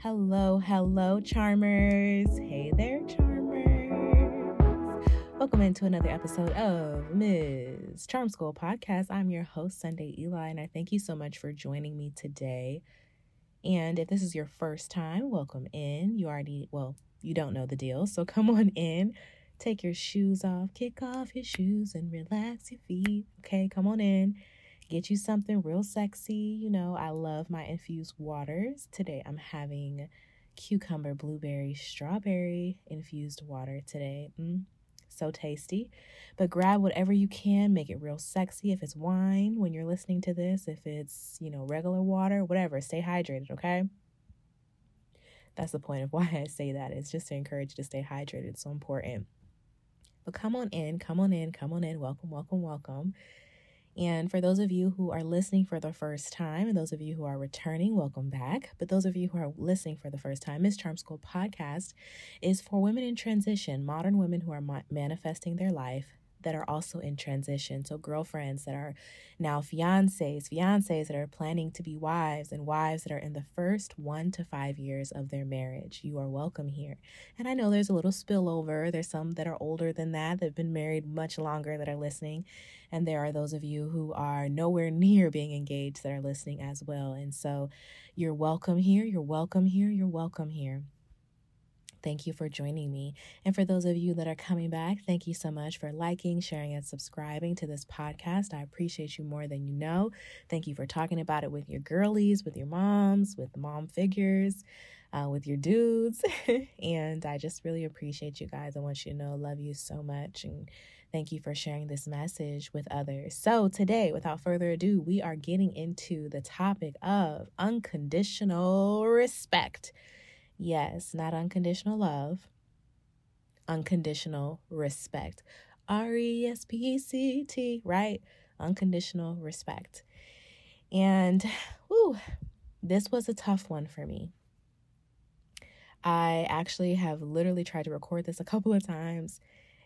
Hello, hello, charmers. Hey there, charmers. Welcome into another episode of Ms. Charm School Podcast. I'm your host, Sunday Eli, and I thank you so much for joining me today. And if this is your first time, welcome in. You already, well, you don't know the deal, so come on in. Take your shoes off, kick off your shoes, and relax your feet. Okay, come on in get you something real sexy. You know, I love my infused waters. Today I'm having cucumber, blueberry, strawberry infused water today. Mm, so tasty. But grab whatever you can, make it real sexy. If it's wine when you're listening to this, if it's, you know, regular water, whatever, stay hydrated, okay? That's the point of why I say that. It's just to encourage you to stay hydrated. It's so important. But come on in, come on in, come on in. Welcome, welcome, welcome. And for those of you who are listening for the first time, and those of you who are returning, welcome back. But those of you who are listening for the first time, Miss Charm School podcast is for women in transition, modern women who are ma- manifesting their life that are also in transition. So, girlfriends that are now fiancés, fiancés that are planning to be wives, and wives that are in the first one to five years of their marriage. You are welcome here. And I know there's a little spillover. There's some that are older than that, that have been married much longer that are listening. And there are those of you who are nowhere near being engaged that are listening as well. And so, you're welcome here. You're welcome here. You're welcome here. Thank you for joining me. And for those of you that are coming back, thank you so much for liking, sharing, and subscribing to this podcast. I appreciate you more than you know. Thank you for talking about it with your girlies, with your moms, with mom figures. Uh, with your dudes. and I just really appreciate you guys. I want you to know, love you so much. And thank you for sharing this message with others. So, today, without further ado, we are getting into the topic of unconditional respect. Yes, not unconditional love, unconditional respect. R E S P E C T, right? Unconditional respect. And whoo, this was a tough one for me. I actually have literally tried to record this a couple of times,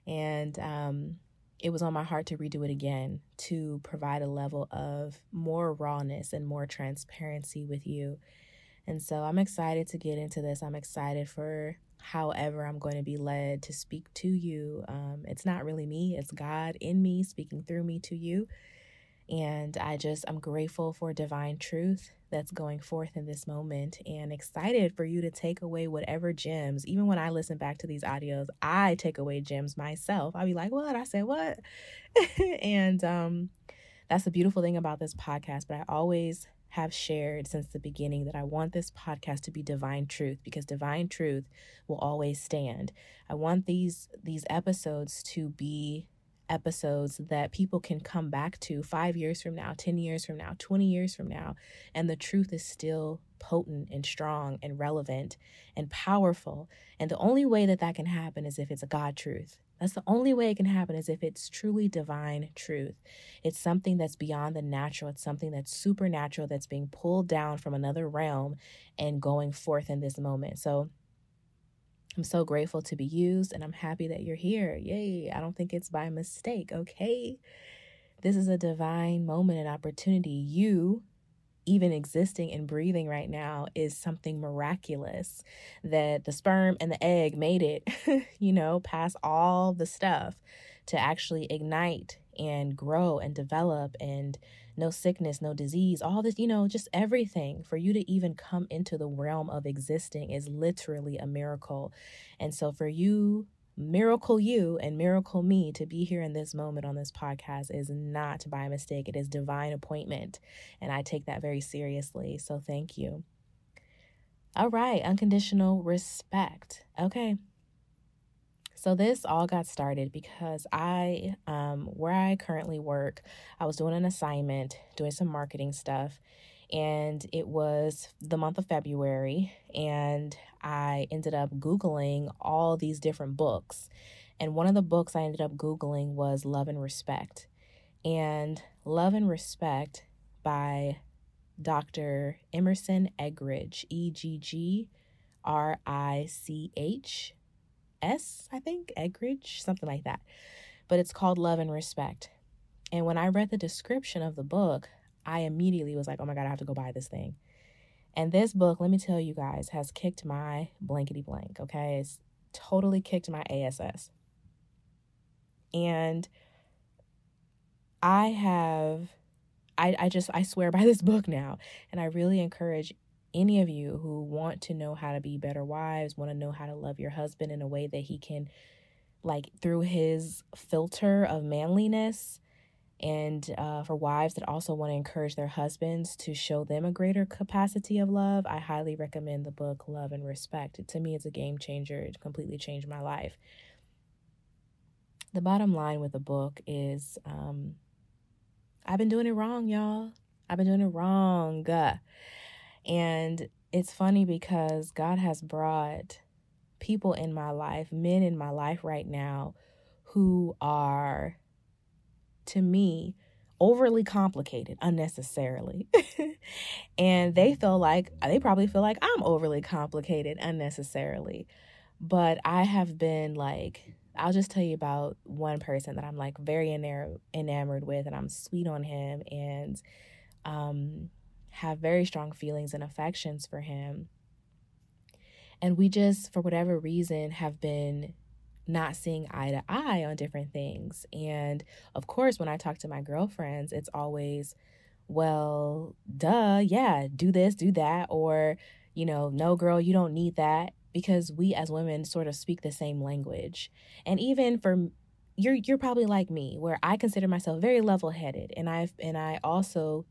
and um, it was on my heart to redo it again to provide a level of more rawness and more transparency with you and so I'm excited to get into this. I'm excited for however I'm going to be led to speak to you. Um, it's not really me, it's God in me speaking through me to you. And I just, I'm grateful for divine truth that's going forth in this moment and excited for you to take away whatever gems. Even when I listen back to these audios, I take away gems myself. I'll be like, what? I said, what? and um, that's the beautiful thing about this podcast. But I always have shared since the beginning that I want this podcast to be divine truth because divine truth will always stand. I want these these episodes to be episodes that people can come back to 5 years from now, 10 years from now, 20 years from now and the truth is still potent and strong and relevant and powerful. And the only way that that can happen is if it's a God truth. That's the only way it can happen is if it's truly divine truth. It's something that's beyond the natural, it's something that's supernatural that's being pulled down from another realm and going forth in this moment. So I'm so grateful to be used and I'm happy that you're here. Yay. I don't think it's by mistake, okay? This is a divine moment and opportunity. You even existing and breathing right now is something miraculous that the sperm and the egg made it, you know, past all the stuff to actually ignite and grow and develop and no sickness, no disease, all this, you know, just everything for you to even come into the realm of existing is literally a miracle. And so for you miracle you and miracle me to be here in this moment on this podcast is not by mistake. It is divine appointment. And I take that very seriously. So thank you. All right, unconditional respect. Okay. So this all got started because I, um, where I currently work, I was doing an assignment, doing some marketing stuff, and it was the month of February, and I ended up Googling all these different books. And one of the books I ended up Googling was Love and Respect. And Love and Respect by Dr. Emerson Eggridge, E G G R I C H S, I think, Eggridge, something like that. But it's called Love and Respect. And when I read the description of the book, I immediately was like, oh my God, I have to go buy this thing. And this book, let me tell you guys, has kicked my blankety blank, okay? It's totally kicked my ASS. And I have I, I just I swear by this book now. And I really encourage any of you who want to know how to be better wives, want to know how to love your husband in a way that he can like through his filter of manliness and uh, for wives that also want to encourage their husbands to show them a greater capacity of love, I highly recommend the book Love and Respect. To me, it's a game changer. It completely changed my life. The bottom line with the book is um, I've been doing it wrong, y'all. I've been doing it wrong. And it's funny because God has brought people in my life, men in my life right now, who are to me overly complicated unnecessarily. and they feel like they probably feel like I'm overly complicated unnecessarily. But I have been like I'll just tell you about one person that I'm like very enam- enamored with and I'm sweet on him and um have very strong feelings and affections for him. And we just for whatever reason have been not seeing eye to eye on different things. And of course, when I talk to my girlfriends, it's always, well, duh, yeah, do this, do that. Or, you know, no, girl, you don't need that because we as women sort of speak the same language. And even for you're you're probably like me where I consider myself very level-headed and I've and I also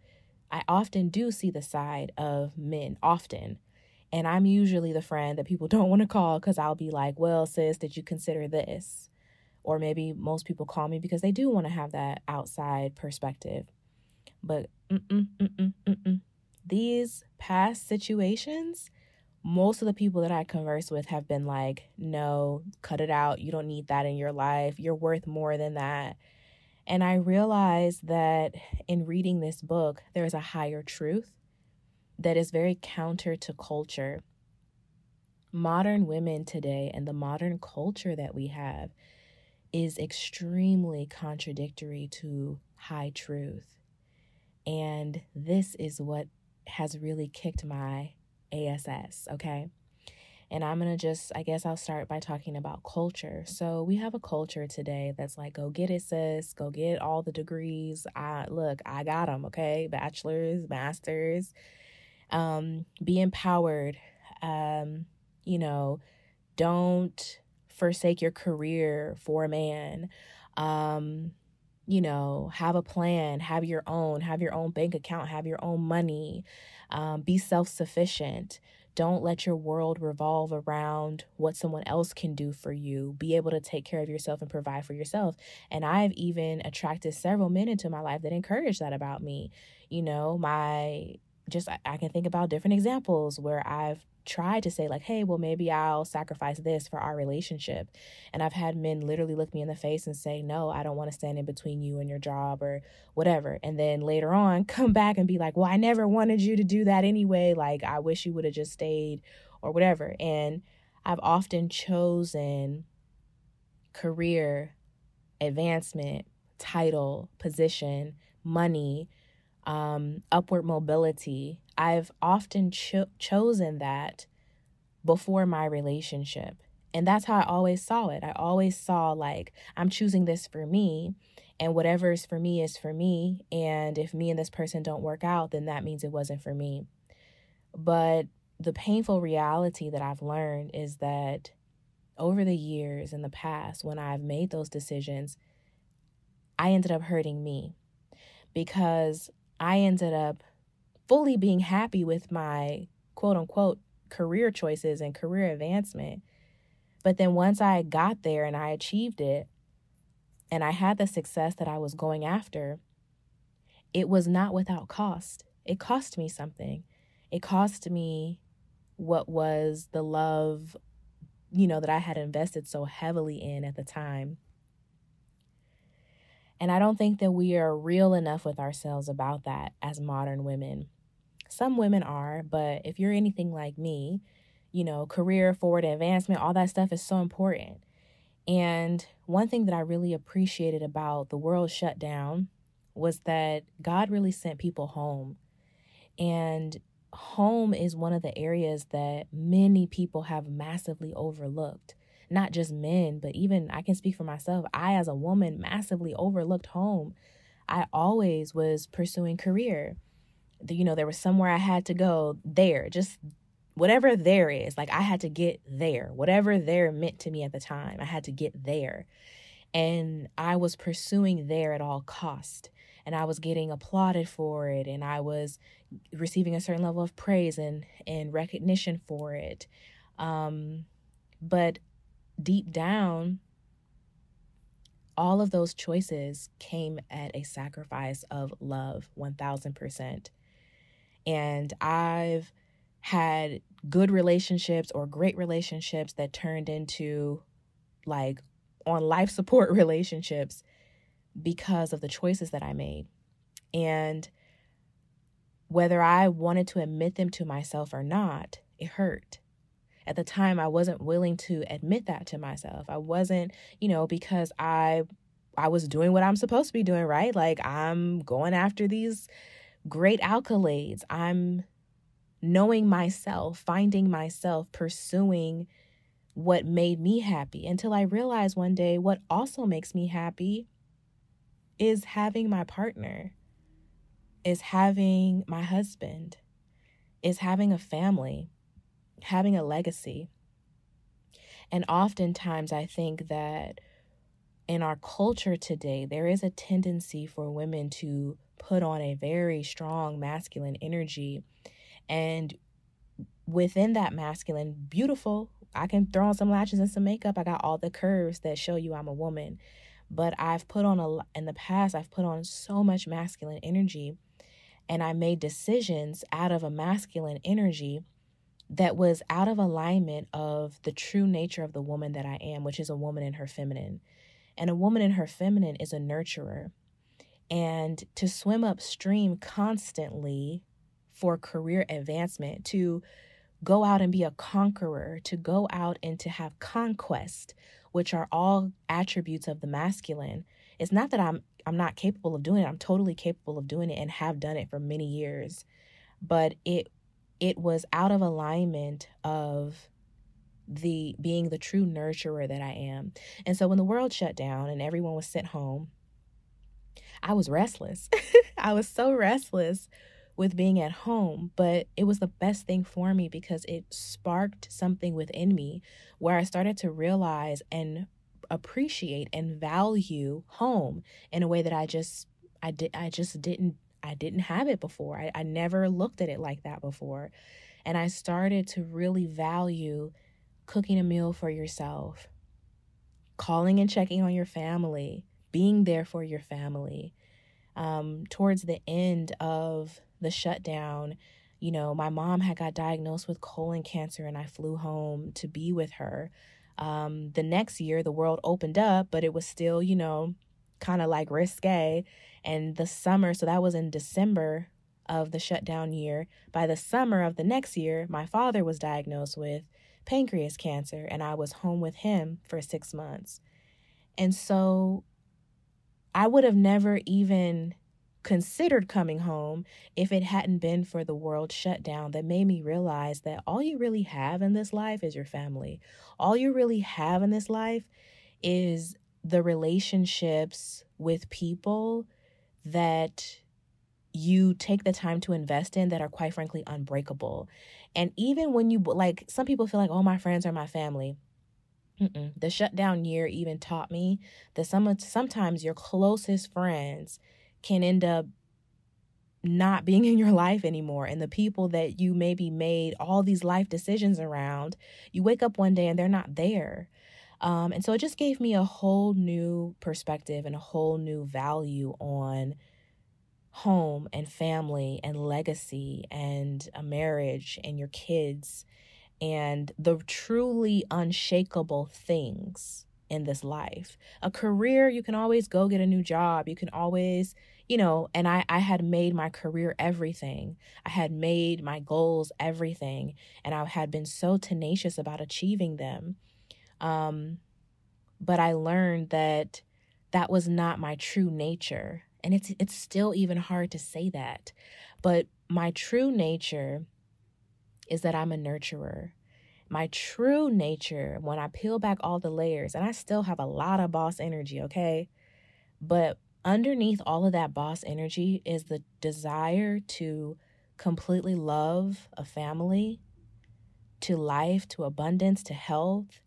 I often do see the side of men often and I'm usually the friend that people don't want to call because I'll be like, well, sis, did you consider this? Or maybe most people call me because they do want to have that outside perspective. But mm-mm, mm-mm, mm-mm. these past situations, most of the people that I converse with have been like, no, cut it out. You don't need that in your life. You're worth more than that. And I realized that in reading this book, there is a higher truth that is very counter to culture. Modern women today and the modern culture that we have is extremely contradictory to high truth. And this is what has really kicked my ASS, okay? And I'm gonna just, I guess I'll start by talking about culture. So we have a culture today that's like, go get it, sis, go get all the degrees. I look, I got them, okay? Bachelor's, master's, um, be empowered. Um, you know, don't forsake your career for a man. Um, you know, have a plan, have your own, have your own bank account, have your own money, um, be self sufficient. Don't let your world revolve around what someone else can do for you. Be able to take care of yourself and provide for yourself. And I've even attracted several men into my life that encourage that about me. You know, my just I, can think about different examples where I've tried to say like hey well maybe i'll sacrifice this for our relationship. And i've had men literally look me in the face and say no i don't want to stand in between you and your job or whatever. And then later on come back and be like well i never wanted you to do that anyway. Like i wish you would have just stayed or whatever. And i've often chosen career advancement title position money um, upward mobility, I've often cho- chosen that before my relationship. And that's how I always saw it. I always saw like, I'm choosing this for me, and whatever is for me is for me. And if me and this person don't work out, then that means it wasn't for me. But the painful reality that I've learned is that over the years in the past, when I've made those decisions, I ended up hurting me because I ended up fully being happy with my quote unquote career choices and career advancement. But then once I got there and I achieved it and I had the success that I was going after, it was not without cost. It cost me something. It cost me what was the love, you know, that I had invested so heavily in at the time. And I don't think that we are real enough with ourselves about that as modern women. Some women are, but if you're anything like me, you know, career forward advancement, all that stuff is so important. And one thing that I really appreciated about the world shutdown was that God really sent people home. And home is one of the areas that many people have massively overlooked. Not just men, but even I can speak for myself. I, as a woman, massively overlooked home. I always was pursuing career. You know, there was somewhere I had to go there, just whatever there is. Like I had to get there, whatever there meant to me at the time. I had to get there. And I was pursuing there at all cost and I was getting applauded for it and I was receiving a certain level of praise and, and recognition for it. Um, but deep down, all of those choices came at a sacrifice of love, 1000%. And I've had good relationships or great relationships that turned into like on life support relationships because of the choices that I made. And whether I wanted to admit them to myself or not, it hurt. At the time, I wasn't willing to admit that to myself. I wasn't, you know, because I I was doing what I'm supposed to be doing, right? Like I'm going after these great accolades. I'm knowing myself, finding myself, pursuing what made me happy until I realized one day what also makes me happy is having my partner, is having my husband, is having a family, having a legacy. And oftentimes, I think that in our culture today, there is a tendency for women to put on a very strong masculine energy. And within that masculine, beautiful, I can throw on some lashes and some makeup. I got all the curves that show you I'm a woman but I've put on a in the past I've put on so much masculine energy and I made decisions out of a masculine energy that was out of alignment of the true nature of the woman that I am, which is a woman in her feminine. And a woman in her feminine is a nurturer. And to swim upstream constantly for career advancement, to go out and be a conqueror, to go out and to have conquest which are all attributes of the masculine. It's not that I'm I'm not capable of doing it. I'm totally capable of doing it and have done it for many years. But it it was out of alignment of the being the true nurturer that I am. And so when the world shut down and everyone was sent home, I was restless. I was so restless with being at home, but it was the best thing for me because it sparked something within me where I started to realize and appreciate and value home in a way that I just I did I just didn't I didn't have it before. I, I never looked at it like that before. And I started to really value cooking a meal for yourself, calling and checking on your family, being there for your family. Um, towards the end of the shutdown, you know, my mom had got diagnosed with colon cancer and I flew home to be with her. Um, the next year, the world opened up, but it was still, you know, kind of like risque. And the summer, so that was in December of the shutdown year. By the summer of the next year, my father was diagnosed with pancreas cancer, and I was home with him for six months. And so I would have never even considered coming home if it hadn't been for the world shutdown that made me realize that all you really have in this life is your family. All you really have in this life is the relationships with people that you take the time to invest in that are quite frankly unbreakable. And even when you like some people feel like, "Oh, my friends are my family." Mm-mm. The shutdown year even taught me that some sometimes your closest friends can end up not being in your life anymore and the people that you maybe made all these life decisions around you wake up one day and they're not there um, and so it just gave me a whole new perspective and a whole new value on home and family and legacy and a marriage and your kids and the truly unshakable things in this life. A career, you can always go get a new job. You can always, you know, and I, I had made my career everything. I had made my goals everything. And I had been so tenacious about achieving them. Um, but I learned that that was not my true nature. And it's it's still even hard to say that. But my true nature is that I'm a nurturer. My true nature, when I peel back all the layers, and I still have a lot of boss energy, okay? But underneath all of that boss energy is the desire to completely love a family, to life, to abundance, to health.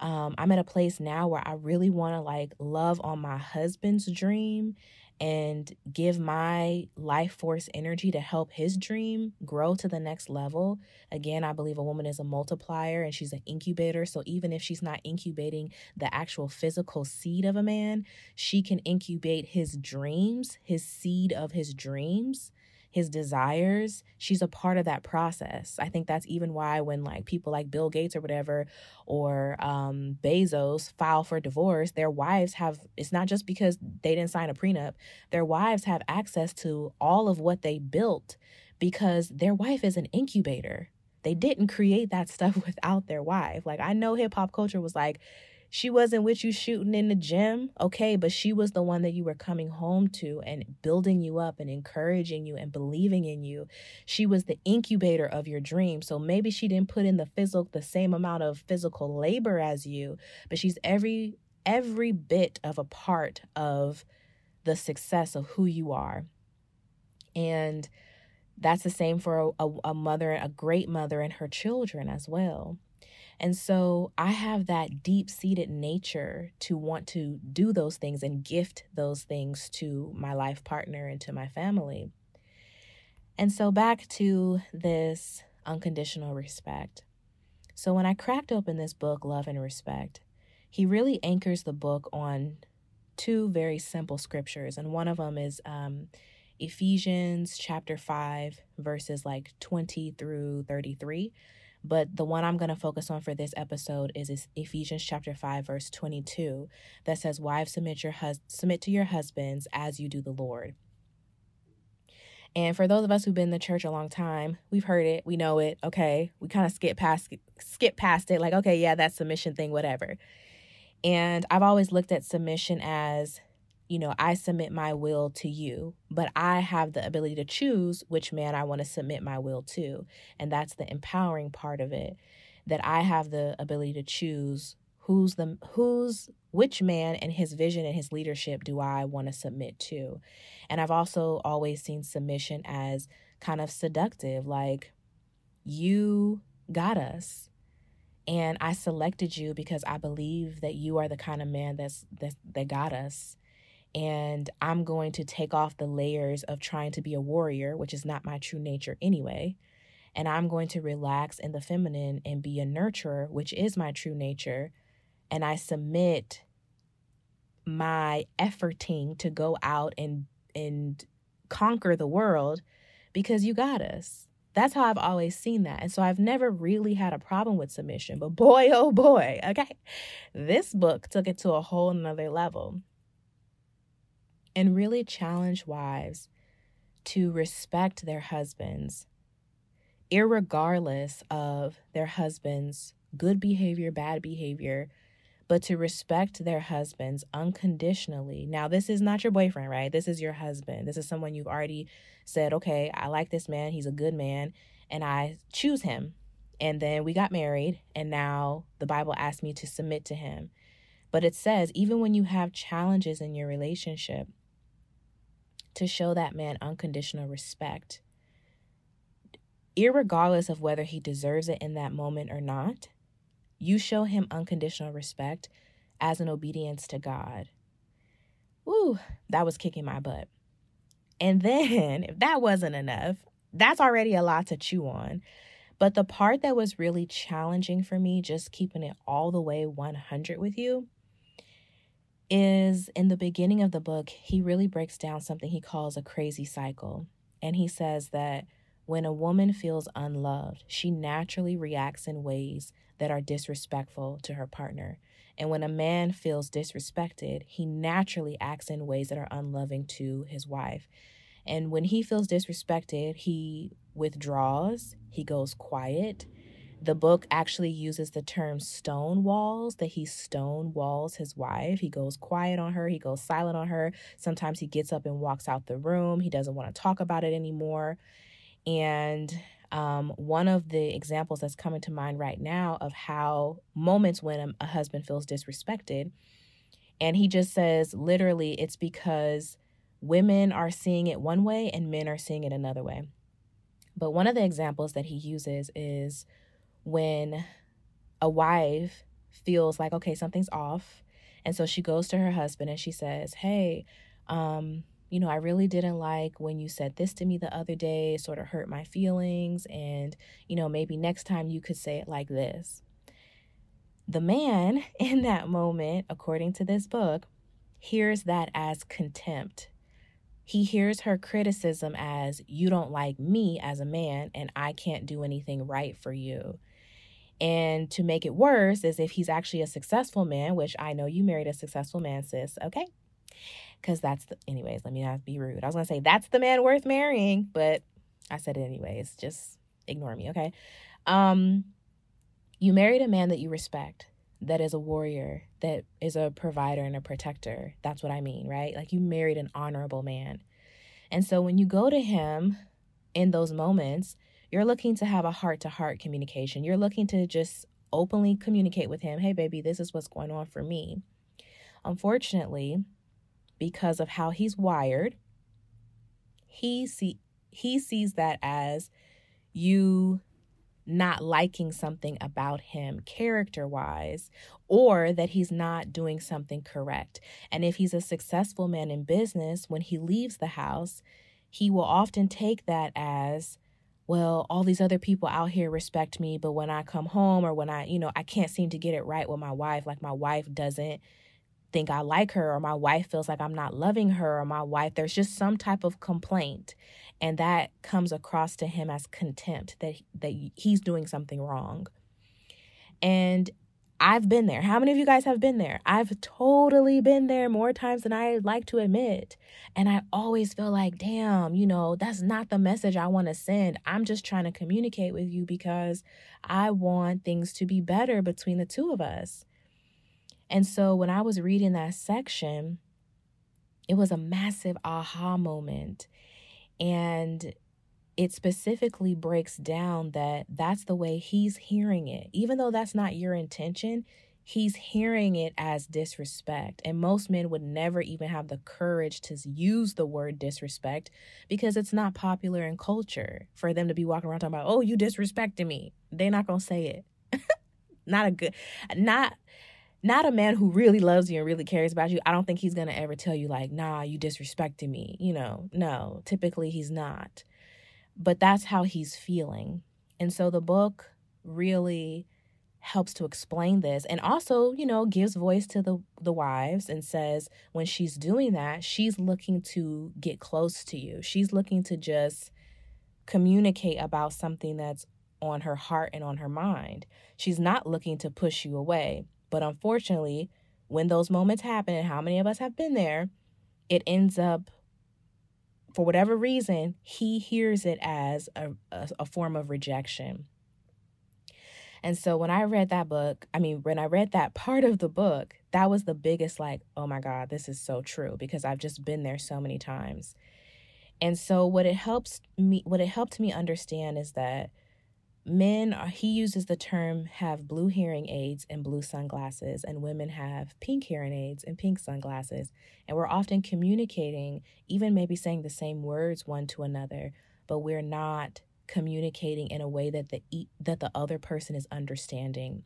Um, I'm at a place now where I really want to like love on my husband's dream and give my life force energy to help his dream grow to the next level. Again, I believe a woman is a multiplier and she's an incubator. So even if she's not incubating the actual physical seed of a man, she can incubate his dreams, his seed of his dreams his desires, she's a part of that process. I think that's even why when like people like Bill Gates or whatever or um, Bezos file for divorce, their wives have it's not just because they didn't sign a prenup. Their wives have access to all of what they built because their wife is an incubator. They didn't create that stuff without their wife. Like I know hip hop culture was like she wasn't with you shooting in the gym, okay, but she was the one that you were coming home to and building you up and encouraging you and believing in you. She was the incubator of your dream. So maybe she didn't put in the physical the same amount of physical labor as you, but she's every every bit of a part of the success of who you are. And that's the same for a, a, a mother, a great mother and her children as well. And so I have that deep seated nature to want to do those things and gift those things to my life partner and to my family. And so back to this unconditional respect. So when I cracked open this book, Love and Respect, he really anchors the book on two very simple scriptures. And one of them is um, Ephesians chapter 5, verses like 20 through 33. But the one I'm going to focus on for this episode is Ephesians chapter 5 verse 22 that says wives submit your hus- submit to your husbands as you do the Lord. And for those of us who've been in the church a long time, we've heard it, we know it, okay? We kind of skip past skip past it like okay, yeah, that submission thing whatever. And I've always looked at submission as you know, I submit my will to you, but I have the ability to choose which man I want to submit my will to. And that's the empowering part of it that I have the ability to choose who's the who's which man and his vision and his leadership do I want to submit to. And I've also always seen submission as kind of seductive like you got us and I selected you because I believe that you are the kind of man that's that that got us and I'm going to take off the layers of trying to be a warrior, which is not my true nature anyway. And I'm going to relax in the feminine and be a nurturer, which is my true nature. And I submit my efforting to go out and and conquer the world because you got us. That's how I've always seen that. And so I've never really had a problem with submission. But boy, oh boy, okay. This book took it to a whole nother level and really challenge wives to respect their husbands, regardless of their husband's good behavior, bad behavior, but to respect their husbands unconditionally. Now, this is not your boyfriend, right? This is your husband. This is someone you've already said, okay, I like this man. He's a good man, and I choose him. And then we got married, and now the Bible asked me to submit to him. But it says, even when you have challenges in your relationship, to show that man unconditional respect, irregardless of whether he deserves it in that moment or not. You show him unconditional respect as an obedience to God. Woo, that was kicking my butt. And then, if that wasn't enough, that's already a lot to chew on. But the part that was really challenging for me, just keeping it all the way 100 with you, is in the beginning of the book, he really breaks down something he calls a crazy cycle. And he says that when a woman feels unloved, she naturally reacts in ways that are disrespectful to her partner. And when a man feels disrespected, he naturally acts in ways that are unloving to his wife. And when he feels disrespected, he withdraws, he goes quiet, the book actually uses the term stone walls, that he stone walls his wife. He goes quiet on her, he goes silent on her. Sometimes he gets up and walks out the room. He doesn't want to talk about it anymore. And Um, one of the examples that's coming to mind right now of how moments when a, a husband feels disrespected, and he just says literally, it's because women are seeing it one way and men are seeing it another way. But one of the examples that he uses is when a wife feels like, okay, something's off. And so she goes to her husband and she says, Hey, um, you know, I really didn't like when you said this to me the other day, sort of hurt my feelings. And, you know, maybe next time you could say it like this. The man in that moment, according to this book, hears that as contempt. He hears her criticism as, You don't like me as a man, and I can't do anything right for you. And to make it worse is if he's actually a successful man, which I know you married a successful man, sis. Okay because that's the, anyways, let me not be rude. I was to say that's the man worth marrying, but I said it anyways. Just ignore me, okay? Um you married a man that you respect, that is a warrior, that is a provider and a protector. That's what I mean, right? Like you married an honorable man. And so when you go to him in those moments, you're looking to have a heart to heart communication. You're looking to just openly communicate with him, "Hey baby, this is what's going on for me." Unfortunately, because of how he's wired, he see he sees that as you not liking something about him character wise or that he's not doing something correct. And if he's a successful man in business, when he leaves the house, he will often take that as, well, all these other people out here respect me, but when I come home or when I, you know, I can't seem to get it right with my wife, like my wife doesn't think I like her, or my wife feels like I'm not loving her, or my wife, there's just some type of complaint. And that comes across to him as contempt that, that he's doing something wrong. And I've been there. How many of you guys have been there? I've totally been there more times than I like to admit. And I always feel like, damn, you know, that's not the message I want to send. I'm just trying to communicate with you because I want things to be better between the two of us. And so when I was reading that section, it was a massive aha moment. And it specifically breaks down that that's the way he's hearing it. Even though that's not your intention, he's hearing it as disrespect. And most men would never even have the courage to use the word disrespect because it's not popular in culture for them to be walking around talking about, oh, you disrespected me. They're not going to say it. not a good, not not a man who really loves you and really cares about you, I don't think he's to ever tell you, like, nah, you disrespected me. You know, no, typically he's not. But that's how he's feeling. And so the book really helps to explain this and also, you know, gives voice to the the wives and says when she's doing that, she's looking to get close to you. She's looking to just communicate about something that's on her heart and on her mind. She's not looking to push you away. But unfortunately, when those moments happen, and how many of us have been there, it ends up, for whatever reason, he hears it as a, a, a form of rejection. And so when I read that book, I mean, when I read that part of the book, that was the biggest, like, oh my God, this is so true because I've just been there so many times. And so what it helps me, what it helped me understand is that men are, he uses the term have blue hearing aids and blue sunglasses and women have pink hearing aids and pink sunglasses. And we're often communicating even maybe saying the same words one to another but we're not communicating in a way that the that the other person is understanding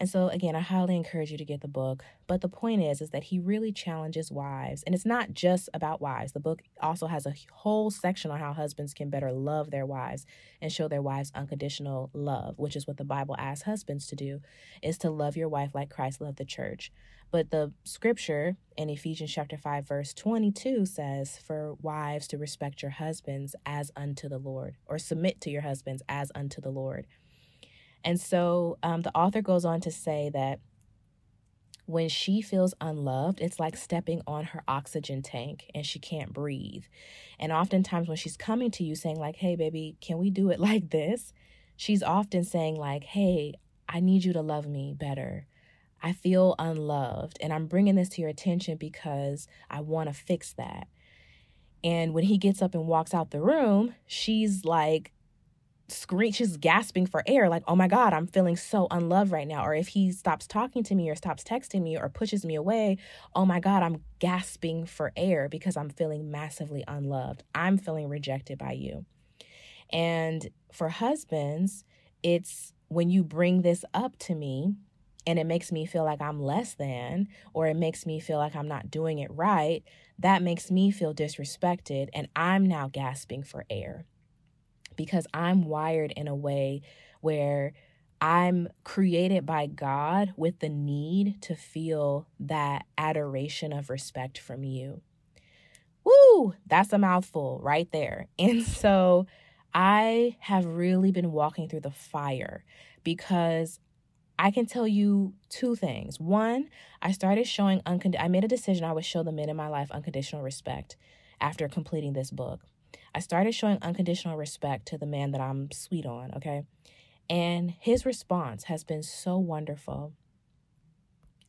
and so again, I highly encourage you to get the book. But the point is is that he really challenges wives. And it's not just about wives. The book also has a whole section on how husbands can better love their wives and show their wives unconditional love, which is what the Bible asks husbands to do, is to love your wife like Christ loved the church. But the scripture in Ephesians chapter 5 verse 22 says for wives to respect your husbands as unto the Lord or submit to your husbands as unto the Lord. And so um, the author goes on to say that when she feels unloved, it's like stepping on her oxygen tank and she can't breathe. And oftentimes, when she's coming to you saying, like, hey, baby, can we do it like this? She's often saying, like, hey, I need you to love me better. I feel unloved. And I'm bringing this to your attention because I want to fix that. And when he gets up and walks out the room, she's like, scream she's gasping for air like oh my god i'm feeling so unloved right now or if he stops talking to me or stops texting me or pushes me away oh my god i'm gasping for air because i'm feeling massively unloved i'm feeling rejected by you and for husbands it's when you bring this up to me and it makes me feel like I'm less than, or it makes me feel like I'm not doing it right, that makes me feel disrespected. And I'm now gasping for air because I'm wired in a way where I'm created by God with the need to feel that adoration of respect from you. Woo, that's a mouthful right there. And so I have really been walking through the fire because I can tell you two things. One, I started showing unconditional, I made a decision I would show the men in my life unconditional respect after completing this book. I started showing unconditional respect to the man that I'm sweet on, okay? And his response has been so wonderful.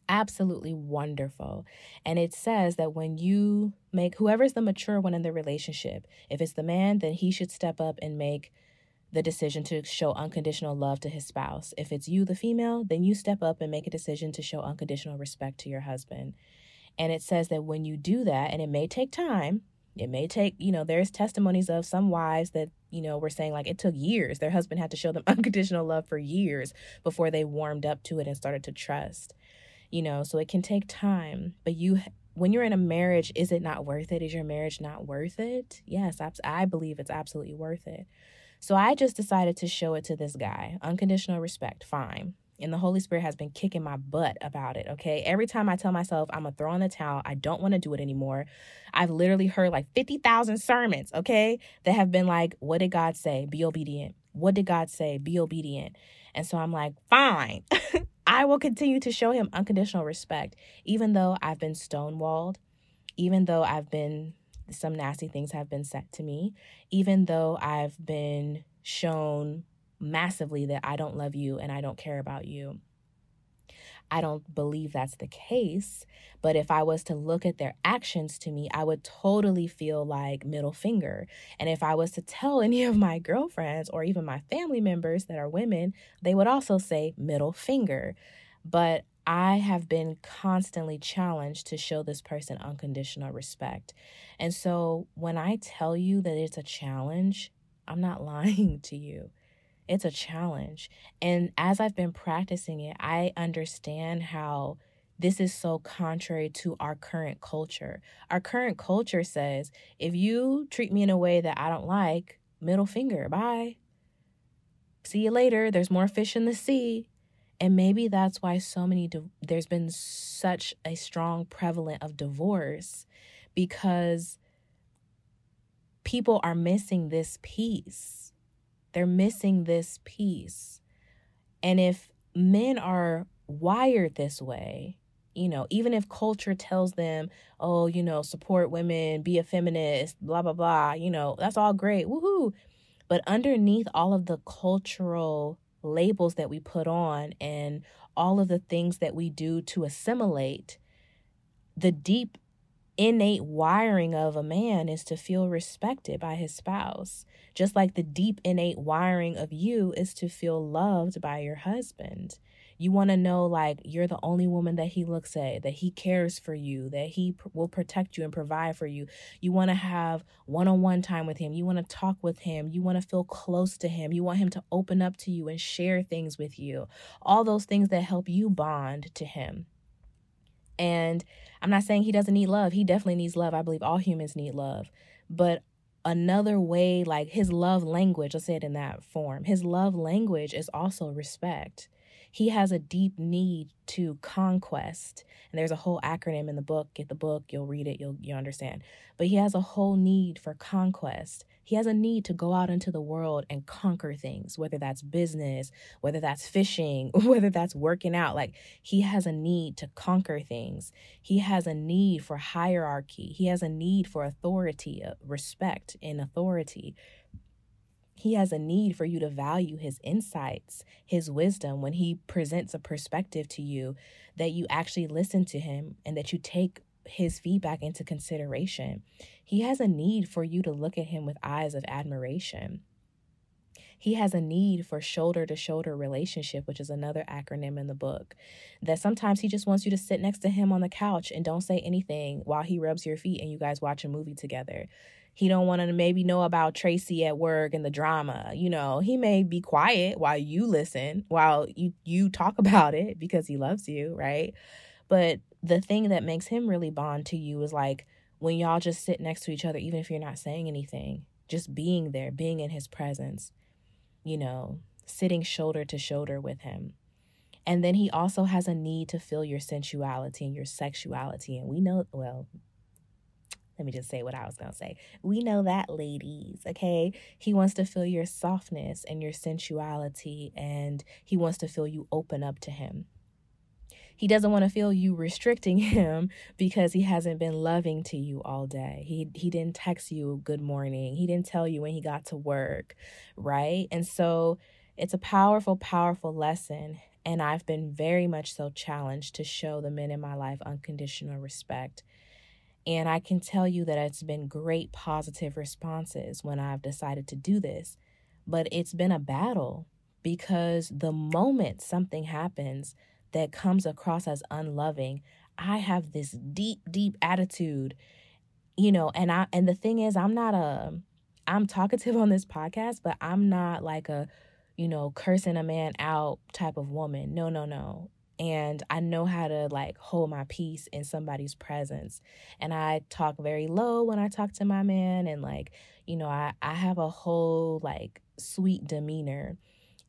Absolutely wonderful. And it says that when you make whoever's the mature one in the relationship, if it's the man, then he should step up and make the decision to show unconditional love to his spouse. If it's you, the female, then you step up and make a decision to show unconditional respect to your husband. And it says that when you do that, and it may take time, it may take, you know, there's testimonies of some wives that, you know, were saying like it took years. Their husband had to show them unconditional love for years before they warmed up to it and started to trust. You know, so it can take time, but you when you're in a marriage, is it not worth it? Is your marriage not worth it? Yes, I believe it's absolutely worth it. So I just decided to show it to this guy. Unconditional respect, fine. And the Holy Spirit has been kicking my butt about it, okay? Every time I tell myself I'm gonna throw in the towel, I don't wanna do it anymore. I've literally heard like 50,000 sermons, okay, that have been like, what did God say? Be obedient. What did God say? Be obedient. And so I'm like, fine. I will continue to show him unconditional respect, even though I've been stonewalled, even though I've been some nasty things have been said to me, even though I've been shown massively that I don't love you and I don't care about you. I don't believe that's the case. But if I was to look at their actions to me, I would totally feel like middle finger. And if I was to tell any of my girlfriends or even my family members that are women, they would also say middle finger. But I have been constantly challenged to show this person unconditional respect. And so when I tell you that it's a challenge, I'm not lying to you. It's a challenge. And as I've been practicing it, I understand how this is so contrary to our current culture. Our current culture says if you treat me in a way that I don't like, middle finger, bye. See you later. There's more fish in the sea. And maybe that's why so many, there's been such a strong prevalent of divorce because people are missing this piece. They're missing this piece. And if men are wired this way, you know, even if culture tells them, oh, you know, support women, be a feminist, blah, blah, blah, you know, that's all great. Woohoo. But underneath all of the cultural labels that we put on and all of the things that we do to assimilate, the deep innate wiring of a man is to feel respected by his spouse, just like the deep innate wiring of you is to feel loved by your husband. You want to know, like, you're the only woman that he looks at, that he cares for you, that he pr- will protect you and provide for you. You want to have one on one time with him. You want to talk with him. You want to feel close to him. You want him to open up to you and share things with you. All those things that help you bond to him. And I'm not saying he doesn't need love. He definitely needs love. I believe all humans need love. But another way, like his love language, let's say it in that form, his love language is also respect he has a deep need to conquest. And there's a whole acronym in the book. Get the book, you'll read it, you'll you understand. But he has a whole need for conquest. He has a need to go out into the world and conquer things, whether that's business, whether that's fishing, whether that's working out. Like he has a need to conquer things. He has a need for hierarchy. He has a need for authority, uh, respect and authority. He has a need for you to value his insights, his wisdom when he presents a perspective to you, that you actually listen to him and that you take his feedback into consideration. He has a need for you to look at him with eyes of admiration. He has a need for shoulder to shoulder relationship, which is another acronym in the book. That sometimes he just wants you to sit next to him on the couch and don't say anything while he rubs your feet and you guys watch a movie together. He don't want to maybe know about Tracy at work and the drama. You know, he may be quiet while you listen, while you you talk about it because he loves you, right? But the thing that makes him really bond to you is like when y'all just sit next to each other, even if you're not saying anything, just being there, being in his presence, you know, sitting shoulder to shoulder with him. And then he also has a need to feel your sensuality and your sexuality. And we know, well, let me just say what I was going to say. We know that, ladies, okay? He wants to feel your softness and your sensuality, and he wants to feel you open up to him. He doesn't want to feel you restricting him because he hasn't been loving to you all day. He he didn't text you good morning. He didn't tell you when he got to work, right? And so it's a powerful powerful lesson and I've been very much so challenged to show the men in my life unconditional respect. And I can tell you that it's been great positive responses when I've decided to do this. But it's been a battle because the moment something happens, that comes across as unloving, I have this deep, deep attitude, you know, and I and the thing is I'm not a I'm talkative on this podcast, but I'm not like a, you know, cursing a man out type of woman. No, no, no. And I know how to like hold my peace in somebody's presence. And I talk very low when I talk to my man and like, you know, I I have a whole like sweet demeanor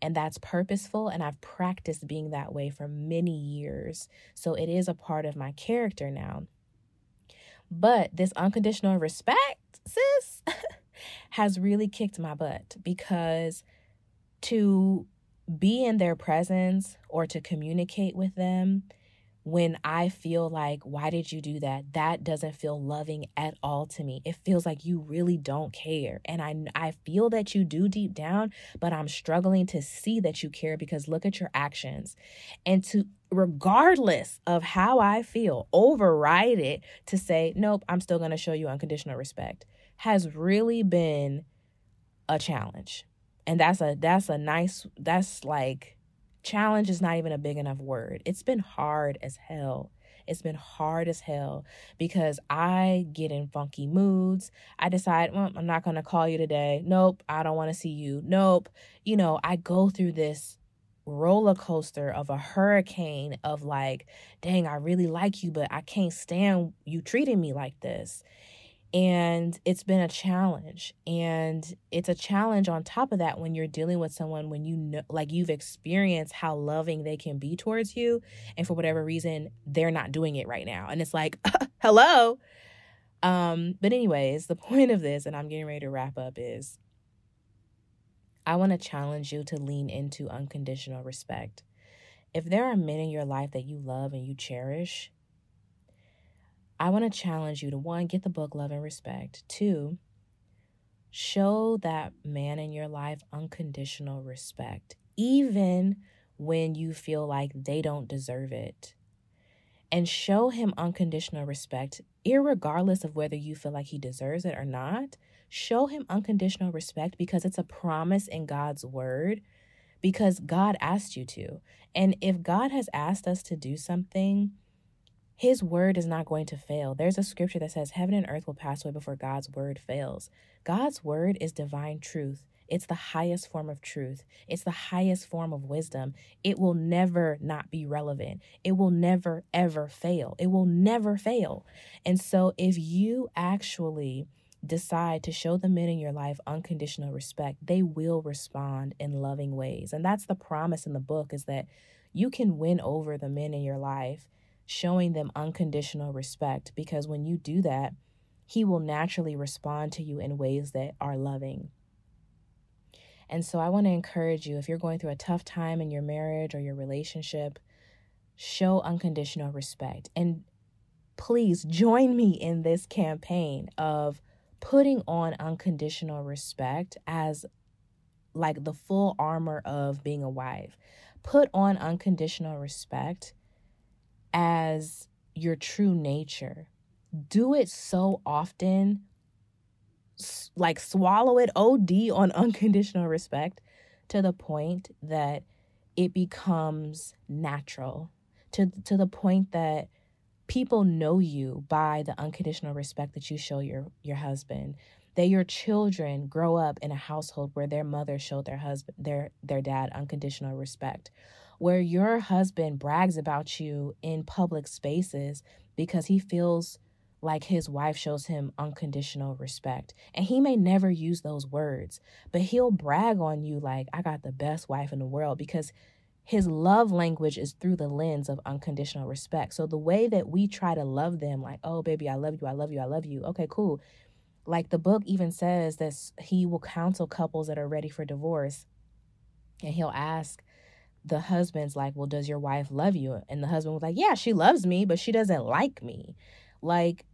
and that's purposeful and I've practiced being that way for many years. So it is a part of my character now. But this unconditional respect, sis, has really kicked my butt because to be in their presence or to communicate with them when I feel like, why did you do that? That doesn't feel loving at all to me. It feels like you really don't care. And I, I feel that you do deep down, but I'm struggling to see that you care because look at your actions. And to, regardless of how I feel, override it to say, nope, I'm still going to show you unconditional respect has really been a challenge. And that's a, that's a nice, that's like, challenge is not even a big enough word. It's been hard as hell. It's been hard as hell because I get in funky moods. I decide, well, I'm not going to call you today. Nope, I don't want to see you. Nope. You know, I go through this roller coaster of a hurricane of like, dang, I really like you, but I can't stand you treating me like this and it's been a challenge and it's a challenge on top of that when you're dealing with someone when you know like you've experienced how loving they can be towards you and for whatever reason they're not doing it right now and it's like hello? Um but anyways the point of this and i'm getting ready to wrap up is i want to challenge you to lean into unconditional respect. If there are men in your life that you love and you cherish I want to challenge you to one, get the book Love and Respect. Two, show that man in your life unconditional respect, even when you feel like they don't deserve it. And show him unconditional respect, regardless of whether you feel like he deserves it or not. Show him unconditional respect because it's a promise in God's word, because God asked you to. And if God has asked us to do something, his word is not going to fail. There's a scripture that says, Heaven and earth will pass away before God's word fails. God's word is divine truth. It's the highest form of truth. It's the highest form of wisdom. It will never not be relevant. It will never, ever fail. It will never fail. And so, if you actually decide to show the men in your life unconditional respect, they will respond in loving ways. And that's the promise in the book is that you can win over the men in your life showing them unconditional respect because when you do that, he will naturally respond to you in ways that are loving. And so I want to encourage you if you're going through a tough time in your marriage or your relationship, show unconditional respect. And please join me in this campaign of putting on unconditional respect as like the full armor of being a wife. Put on unconditional respect as your true nature. Do it so often, like swallow it OD on unconditional respect to the point that it becomes natural, to, to the point that people know you by the unconditional respect that you show your, your husband that your children grow up in a household where their mother showed their husband their their dad unconditional respect where your husband brags about you in public spaces because he feels like his wife shows him unconditional respect. And he may never use those words, but he'll brag on you like, I got the best wife in the world because his love language is through the lens of unconditional respect. So the way that we try to love them, like, oh, baby, I love you, I love you, I love you. Okay, cool. Like the book even says that he will counsel couples that are ready for divorce. And he'll ask the husband's like, Well, does your wife love you? And the husband was like, Yeah, she loves me, but she doesn't like me. Like,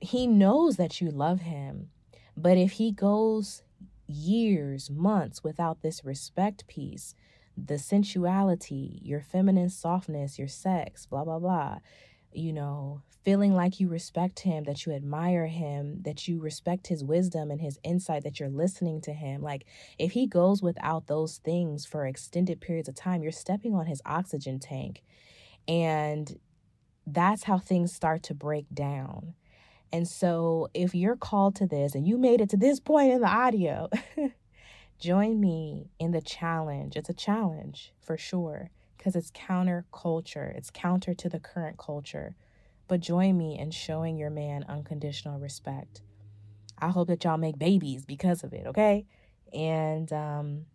he knows that you love him. But if he goes years, months without this respect piece, the sensuality, your feminine softness, your sex, blah, blah, blah, you know, feeling like you respect him, that you admire him, that you respect his wisdom and his insight, that you're listening to him. Like, if he goes without those things for extended periods of time, you're stepping on his oxygen tank. And that's how things start to break down. And so, if you're called to this and you made it to this point in the audio, join me in the challenge. It's a challenge for sure because it's counter culture, it's counter to the current culture. But join me in showing your man unconditional respect. I hope that y'all make babies because of it, okay? And um,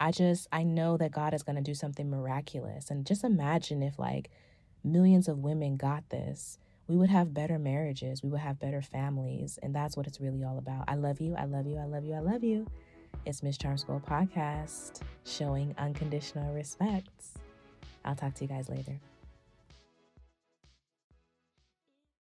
I just, I know that God is going to do something miraculous. And just imagine if like millions of women got this. We would have better marriages. We would have better families. And that's what it's really all about. I love you. I love you. I love you. I love you. It's Miss Charm School Podcast, showing unconditional respect. I'll talk to you guys later.